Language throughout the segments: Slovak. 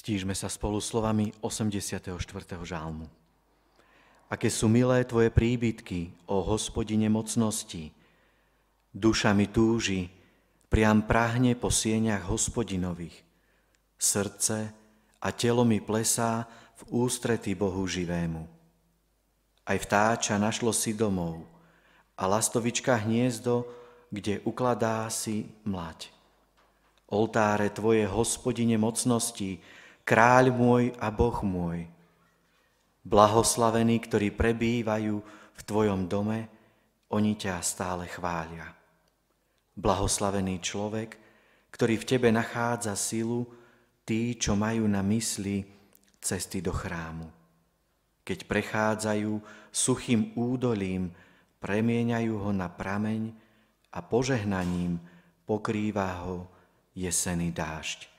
Stížme sa spolu slovami 84. žálmu. Aké sú milé Tvoje príbytky, o hospodine mocnosti. Duša mi túži, priam prahne po sieňach hospodinových. Srdce a telo mi plesá v ústrety Bohu živému. Aj vtáča našlo si domov a lastovička hniezdo, kde ukladá si mlať. Oltáre Tvoje, hospodine mocnosti, kráľ môj a Boh môj. Blahoslavení, ktorí prebývajú v Tvojom dome, oni ťa stále chvália. Blahoslavený človek, ktorý v Tebe nachádza silu, tí, čo majú na mysli cesty do chrámu. Keď prechádzajú suchým údolím, premieňajú ho na prameň a požehnaním pokrýva ho jesený dážď.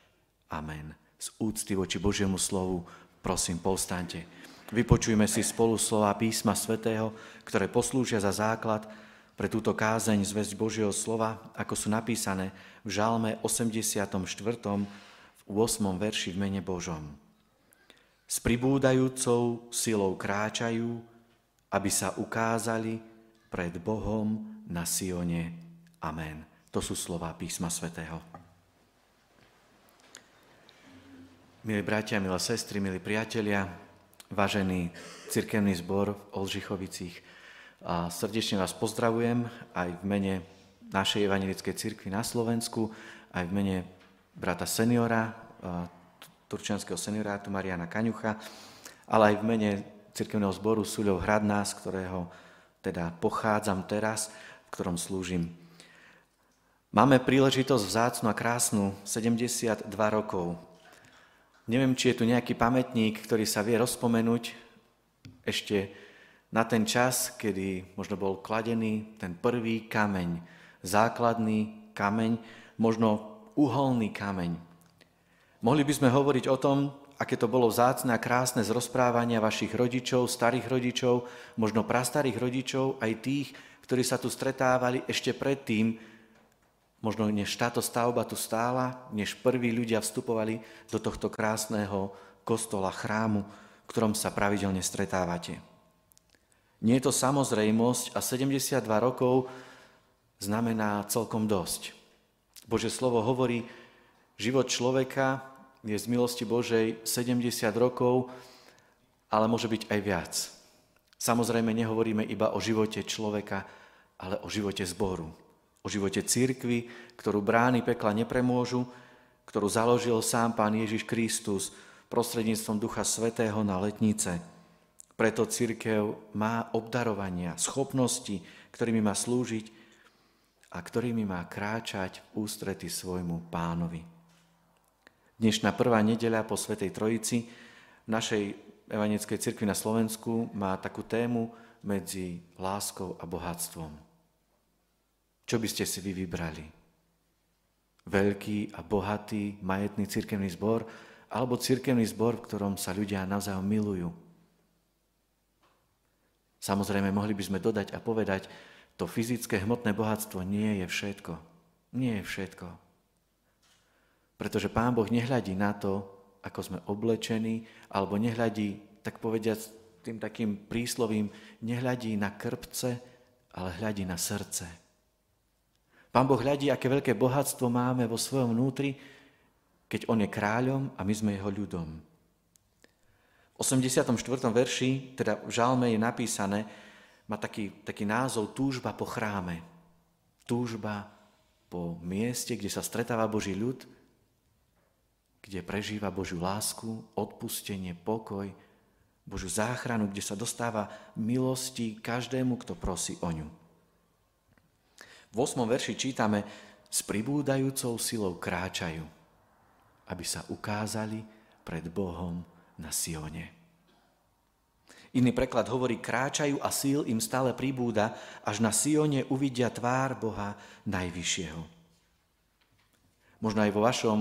Amen z úcty voči Božiemu slovu, prosím, povstaňte. Vypočujme si spolu slova písma svätého, ktoré poslúžia za základ pre túto kázeň zväzť Božieho slova, ako sú napísané v Žalme 84. v 8. verši v mene Božom. S pribúdajúcou silou kráčajú, aby sa ukázali pred Bohom na Sione. Amen. To sú slova písma svätého. Milí bratia, milé sestry, milí priatelia, vážený cirkevný zbor v Olžichovicích, a srdečne vás pozdravujem aj v mene našej evangelickej cirkvi na Slovensku, aj v mene brata seniora, turčianského seniorátu Mariana Kaňucha, ale aj v mene cirkevného zboru Suľov Hradná, z ktorého teda pochádzam teraz, v ktorom slúžim. Máme príležitosť vzácnu a krásnu 72 rokov Neviem, či je tu nejaký pamätník, ktorý sa vie rozpomenúť ešte na ten čas, kedy možno bol kladený ten prvý kameň, základný kameň, možno uholný kameň. Mohli by sme hovoriť o tom, aké to bolo vzácne a krásne z rozprávania vašich rodičov, starých rodičov, možno prastarých rodičov, aj tých, ktorí sa tu stretávali ešte predtým, Možno než táto stavba tu stála, než prví ľudia vstupovali do tohto krásneho kostola, chrámu, v ktorom sa pravidelne stretávate. Nie je to samozrejmosť a 72 rokov znamená celkom dosť. Bože slovo hovorí, život človeka je z milosti Božej 70 rokov, ale môže byť aj viac. Samozrejme nehovoríme iba o živote človeka, ale o živote zboru o živote církvy, ktorú brány pekla nepremôžu, ktorú založil sám Pán Ježiš Kristus prostredníctvom Ducha Svetého na letnice. Preto církev má obdarovania, schopnosti, ktorými má slúžiť a ktorými má kráčať v ústrety svojmu pánovi. Dnešná prvá nedeľa po Svetej Trojici v našej evanickej cirkvi na Slovensku má takú tému medzi láskou a bohatstvom. Čo by ste si vy vybrali? Veľký a bohatý, majetný cirkevný zbor alebo cirkevný zbor, v ktorom sa ľudia navzájom milujú? Samozrejme, mohli by sme dodať a povedať, to fyzické hmotné bohatstvo nie je všetko. Nie je všetko. Pretože Pán Boh nehľadí na to, ako sme oblečení, alebo nehľadí, tak povediať, tým takým príslovím, nehľadí na krpce, ale hľadí na srdce. Pán Boh hľadí, aké veľké bohatstvo máme vo svojom vnútri, keď On je kráľom a my sme Jeho ľudom. V 84. verši, teda v žalme je napísané, má taký, taký názov túžba po chráme. Túžba po mieste, kde sa stretáva Boží ľud, kde prežíva Božiu lásku, odpustenie, pokoj, Božiu záchranu, kde sa dostáva milosti každému, kto prosí o ňu. V 8. verši čítame, s pribúdajúcou silou kráčajú, aby sa ukázali pred Bohom na Sione. Iný preklad hovorí, kráčajú a síl im stále pribúda, až na Sione uvidia tvár Boha Najvyššieho. Možno aj vo vašom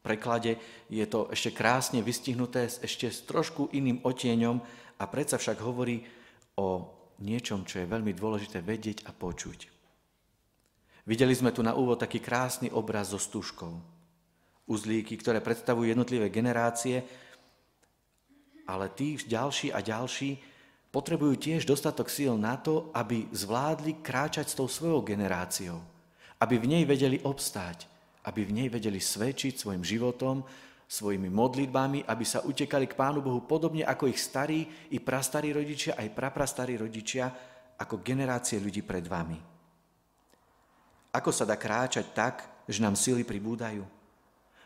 preklade je to ešte krásne vystihnuté ešte s trošku iným otieňom a predsa však hovorí o niečom, čo je veľmi dôležité vedieť a počuť. Videli sme tu na úvod taký krásny obraz so stužkou. uzlíky, ktoré predstavujú jednotlivé generácie, ale tí ďalší a ďalší potrebujú tiež dostatok síl na to, aby zvládli kráčať s tou svojou generáciou, aby v nej vedeli obstáť, aby v nej vedeli svedčiť svojim životom, svojimi modlitbami, aby sa utekali k Pánu Bohu podobne ako ich starí i prastarí rodičia, aj praprastarí rodičia, ako generácie ľudí pred vami. Ako sa dá kráčať tak, že nám sily pribúdajú?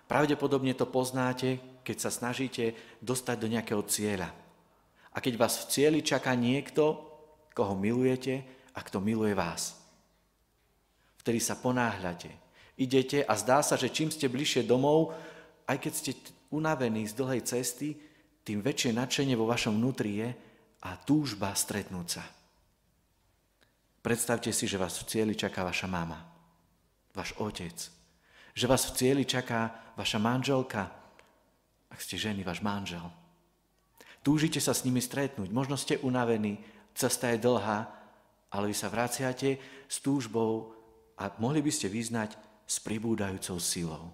Pravdepodobne to poznáte, keď sa snažíte dostať do nejakého cieľa. A keď vás v cieli čaká niekto, koho milujete a kto miluje vás. Vtedy sa ponáhľate. Idete a zdá sa, že čím ste bližšie domov, aj keď ste unavení z dlhej cesty, tým väčšie nadšenie vo vašom vnútri je a túžba stretnúť sa. Predstavte si, že vás v cieli čaká vaša mama, váš otec, že vás v cieli čaká vaša manželka, ak ste ženy, váš manžel. Túžite sa s nimi stretnúť, možno ste unavení, cesta je dlhá, ale vy sa vraciate s túžbou a mohli by ste vyznať s pribúdajúcou silou.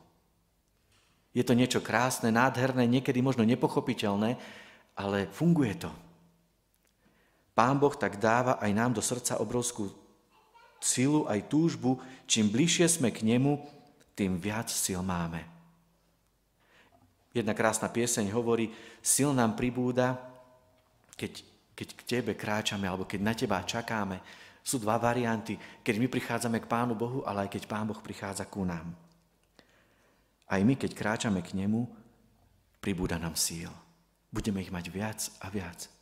Je to niečo krásne, nádherné, niekedy možno nepochopiteľné, ale funguje to. Pán Boh tak dáva aj nám do srdca obrovskú silu, aj túžbu. Čím bližšie sme k nemu, tým viac sil máme. Jedna krásna pieseň hovorí, sil nám pribúda, keď, keď k tebe kráčame, alebo keď na teba čakáme. Sú dva varianty, keď my prichádzame k Pánu Bohu, ale aj keď Pán Boh prichádza ku nám. Aj my, keď kráčame k nemu, pribúda nám síl. Budeme ich mať viac a viac.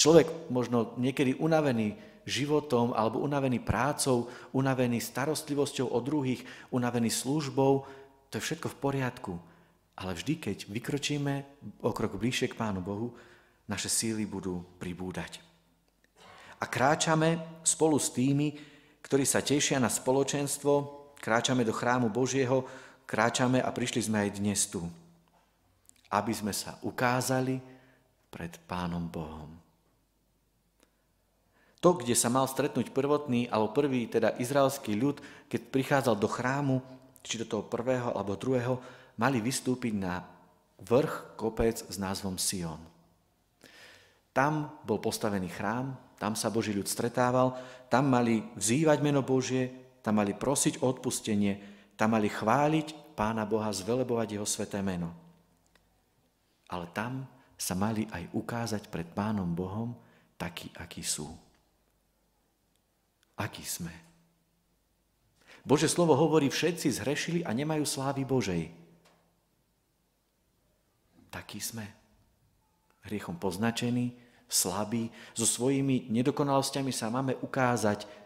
Človek možno niekedy unavený životom alebo unavený prácou, unavený starostlivosťou o druhých, unavený službou, to je všetko v poriadku. Ale vždy, keď vykročíme o krok bližšie k Pánu Bohu, naše síly budú pribúdať. A kráčame spolu s tými, ktorí sa tešia na spoločenstvo, kráčame do chrámu Božieho, kráčame a prišli sme aj dnes tu, aby sme sa ukázali pred Pánom Bohom. To, kde sa mal stretnúť prvotný, alebo prvý, teda izraelský ľud, keď prichádzal do chrámu, či do toho prvého alebo druhého, mali vystúpiť na vrch kopec s názvom Sion. Tam bol postavený chrám, tam sa Boží ľud stretával, tam mali vzývať meno Božie, tam mali prosiť o odpustenie, tam mali chváliť Pána Boha, zvelebovať Jeho sveté meno. Ale tam sa mali aj ukázať pred Pánom Bohom takí, akí sú. Akí sme. Bože slovo hovorí, všetci zhrešili a nemajú slávy Božej. Takí sme. Hriechom poznačení, slabí, so svojimi nedokonalosťami sa máme ukázať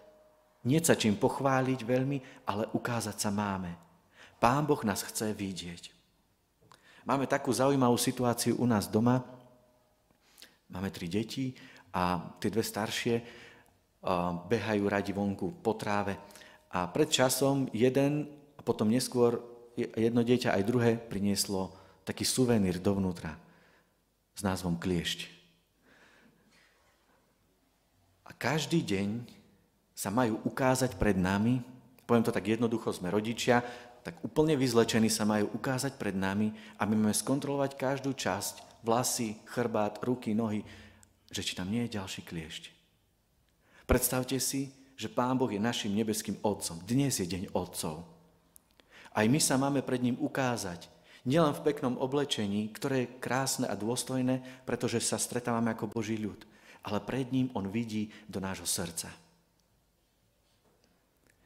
nie sa čím pochváliť veľmi, ale ukázať sa máme. Pán Boh nás chce vidieť. Máme takú zaujímavú situáciu u nás doma. Máme tri deti a tie dve staršie behajú radi vonku po tráve. A pred časom jeden a potom neskôr jedno dieťa aj druhé prinieslo taký suvenír dovnútra s názvom kliešť. A každý deň sa majú ukázať pred nami, poviem to tak jednoducho, sme rodičia, tak úplne vyzlečení sa majú ukázať pred nami a my máme skontrolovať každú časť, vlasy, chrbát, ruky, nohy, že či tam nie je ďalší kliešť. Predstavte si, že Pán Boh je našim nebeským Otcom. Dnes je deň Otcov. Aj my sa máme pred ním ukázať, nielen v peknom oblečení, ktoré je krásne a dôstojné, pretože sa stretávame ako Boží ľud, ale pred ním on vidí do nášho srdca.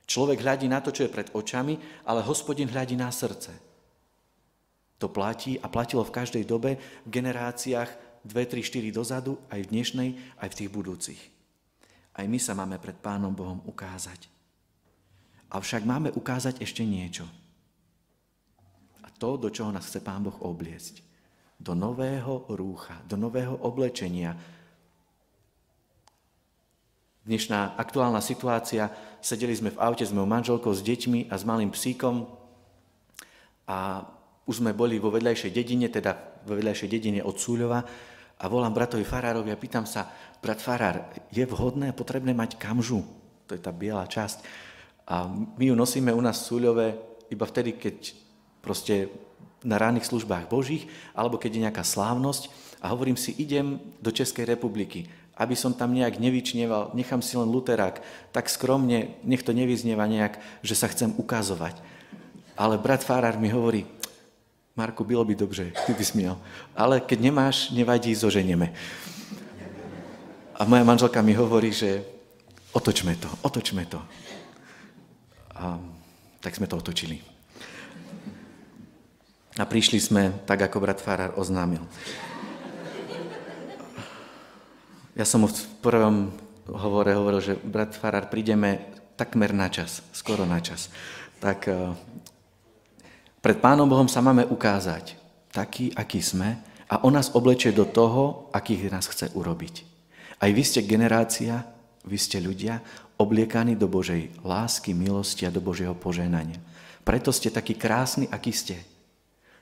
Človek hľadí na to, čo je pred očami, ale hospodin hľadí na srdce. To platí a platilo v každej dobe, v generáciách 2, 3, 4 dozadu, aj v dnešnej, aj v tých budúcich. Aj my sa máme pred Pánom Bohom ukázať. Avšak máme ukázať ešte niečo. A to, do čoho nás chce Pán Boh obliecť. Do nového rúcha, do nového oblečenia, dnešná aktuálna situácia. Sedeli sme v aute s mojou manželkou, s deťmi a s malým psíkom a už sme boli vo vedľajšej dedine, teda vo vedľajšej dedine od Súľova a volám bratovi Farárovi a pýtam sa, brat Farár, je vhodné a potrebné mať kamžu? To je tá biela časť. A my ju nosíme u nás v Súľove iba vtedy, keď proste na ranných službách Božích, alebo keď je nejaká slávnosť a hovorím si, idem do Českej republiky, aby som tam nejak nevyčneval, nechám si len luterák, tak skromne, nech to nevyznieva nejak, že sa chcem ukazovať. Ale brat Fárar mi hovorí, Marku, bylo by dobře, ty by smiel. Ale keď nemáš, nevadí, zoženieme. A moja manželka mi hovorí, že otočme to, otočme to. A tak sme to otočili. A prišli sme tak, ako brat Farar oznámil. Ja som v prvom hovore hovoril, že brat Farar, prídeme takmer na čas, skoro na čas. Tak eh, pred Pánom Bohom sa máme ukázať taký, aký sme a on nás oblečie do toho, akých nás chce urobiť. Aj vy ste generácia, vy ste ľudia obliekaní do Božej lásky, milosti a do Božieho poženania. Preto ste takí krásni, aký ste.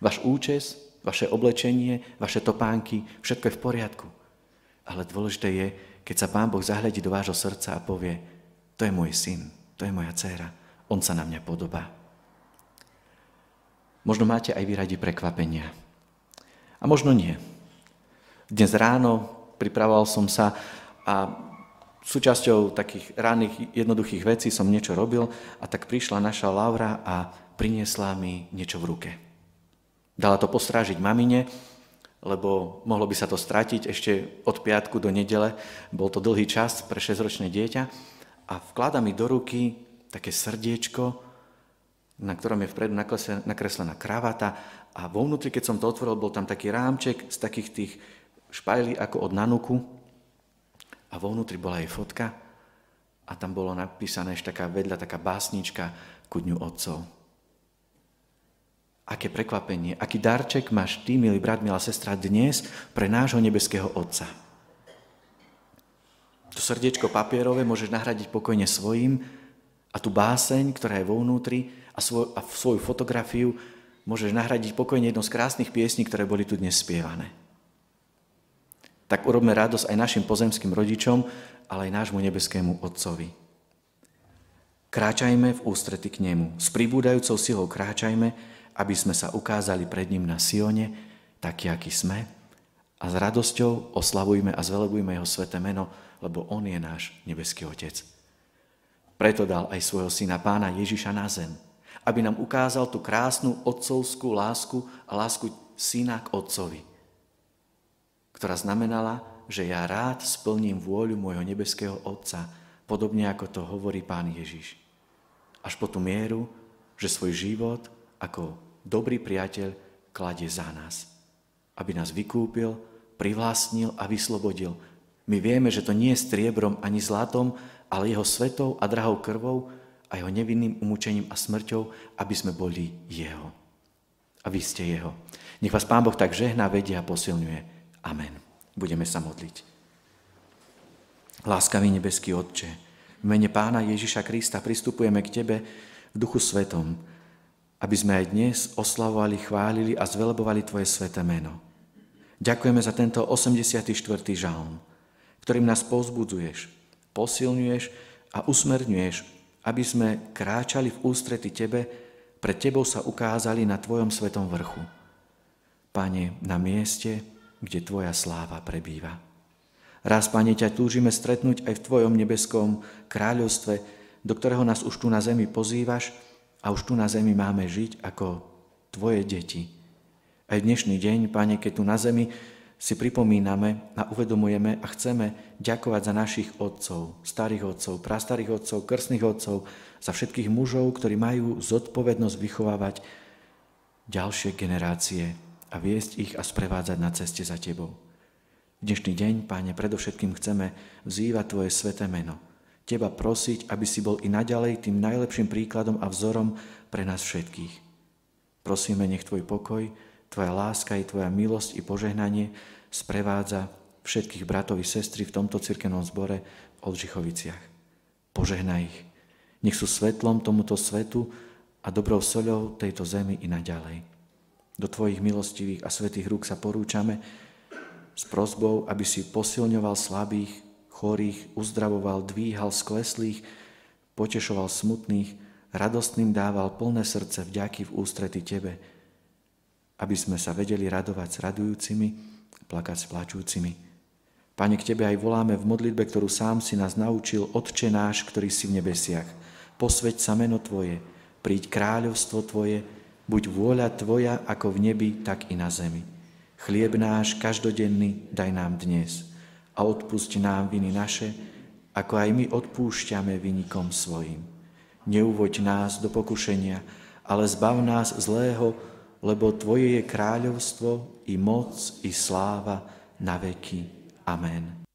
Váš účes, vaše oblečenie, vaše topánky, všetko je v poriadku. Ale dôležité je, keď sa Pán Boh zahľadí do vášho srdca a povie, to je môj syn, to je moja dcéra, on sa na mňa podobá. Možno máte aj vy radi prekvapenia. A možno nie. Dnes ráno pripravoval som sa a súčasťou takých ranných jednoduchých vecí som niečo robil a tak prišla naša Laura a priniesla mi niečo v ruke. Dala to postrážiť mamine, lebo mohlo by sa to stratiť ešte od piatku do nedele. Bol to dlhý čas pre 6-ročné dieťa a vklada mi do ruky také srdiečko, na ktorom je vpredu nakreslená kravata a vo vnútri, keď som to otvoril, bol tam taký rámček z takých tých špajlí ako od nanuku a vo vnútri bola jej fotka a tam bolo napísané ešte taká vedľa, taká básnička ku dňu otcov. Aké prekvapenie, aký darček máš ty, milý brat, milá sestra, dnes pre nášho nebeského Otca. To srdiečko papierové môžeš nahradiť pokojne svojim a tú báseň, ktorá je vo vnútri a, svoj, a svoju fotografiu môžeš nahradiť pokojne jednou z krásnych piesní, ktoré boli tu dnes spievané. Tak urobme radosť aj našim pozemským rodičom, ale aj nášmu nebeskému Otcovi. Kráčajme v ústrety k Nemu. S pribúdajúcou silou kráčajme, aby sme sa ukázali pred ním na Sione, taký, aký sme, a s radosťou oslavujme a zvelebujme jeho sveté meno, lebo on je náš nebeský Otec. Preto dal aj svojho syna pána Ježiša na zem, aby nám ukázal tú krásnu otcovskú lásku a lásku syna k otcovi, ktorá znamenala, že ja rád splním vôľu môjho nebeského Otca, podobne ako to hovorí pán Ježiš. Až po tú mieru, že svoj život ako dobrý priateľ kladie za nás, aby nás vykúpil, privlastnil a vyslobodil. My vieme, že to nie je striebrom ani zlatom, ale jeho svetou a drahou krvou a jeho nevinným umúčením a smrťou, aby sme boli jeho. A vy ste jeho. Nech vás Pán Boh tak žehná, vedia a posilňuje. Amen. Budeme sa modliť. Láskavý nebeský Otče, v mene Pána Ježiša Krista pristupujeme k Tebe v Duchu Svetom, aby sme aj dnes oslavovali, chválili a zvelebovali Tvoje sveté meno. Ďakujeme za tento 84. žalm, ktorým nás pozbudzuješ, posilňuješ a usmerňuješ, aby sme kráčali v ústrety Tebe, pred Tebou sa ukázali na Tvojom svetom vrchu. Pane, na mieste, kde Tvoja sláva prebýva. Raz, Pane, ťa túžime stretnúť aj v Tvojom nebeskom kráľovstve, do ktorého nás už tu na zemi pozývaš, a už tu na zemi máme žiť ako Tvoje deti. Aj dnešný deň, Pane, keď tu na zemi si pripomíname a uvedomujeme a chceme ďakovať za našich otcov, starých otcov, prastarých otcov, krstných otcov, za všetkých mužov, ktorí majú zodpovednosť vychovávať ďalšie generácie a viesť ich a sprevádzať na ceste za Tebou. Dnešný deň, Páne, predovšetkým chceme vzývať Tvoje sveté meno, Teba prosiť, aby si bol i naďalej tým najlepším príkladom a vzorom pre nás všetkých. Prosíme, nech Tvoj pokoj, Tvoja láska i Tvoja milosť i požehnanie sprevádza všetkých bratov i sestry v tomto cirkevnom zbore v Oldřichoviciach. Požehnaj ich. Nech sú svetlom tomuto svetu a dobrou soľou tejto zemi i naďalej. Do Tvojich milostivých a svetých rúk sa porúčame s prozbou, aby si posilňoval slabých, chorých uzdravoval, dvíhal skleslých, potešoval smutných, radostným dával plné srdce vďaky v ústrety Tebe. Aby sme sa vedeli radovať s radujúcimi, plakať s plačúcimi. Pane, k Tebe aj voláme v modlitbe, ktorú sám si nás naučil, Otče náš, ktorý si v nebesiach. Posveď sa meno Tvoje, príď kráľovstvo Tvoje, buď vôľa Tvoja ako v nebi, tak i na zemi. Chlieb náš každodenný daj nám dnes a odpusť nám viny naše, ako aj my odpúšťame vynikom svojim. Neuvoď nás do pokušenia, ale zbav nás zlého, lebo Tvoje je kráľovstvo i moc i sláva na veky. Amen.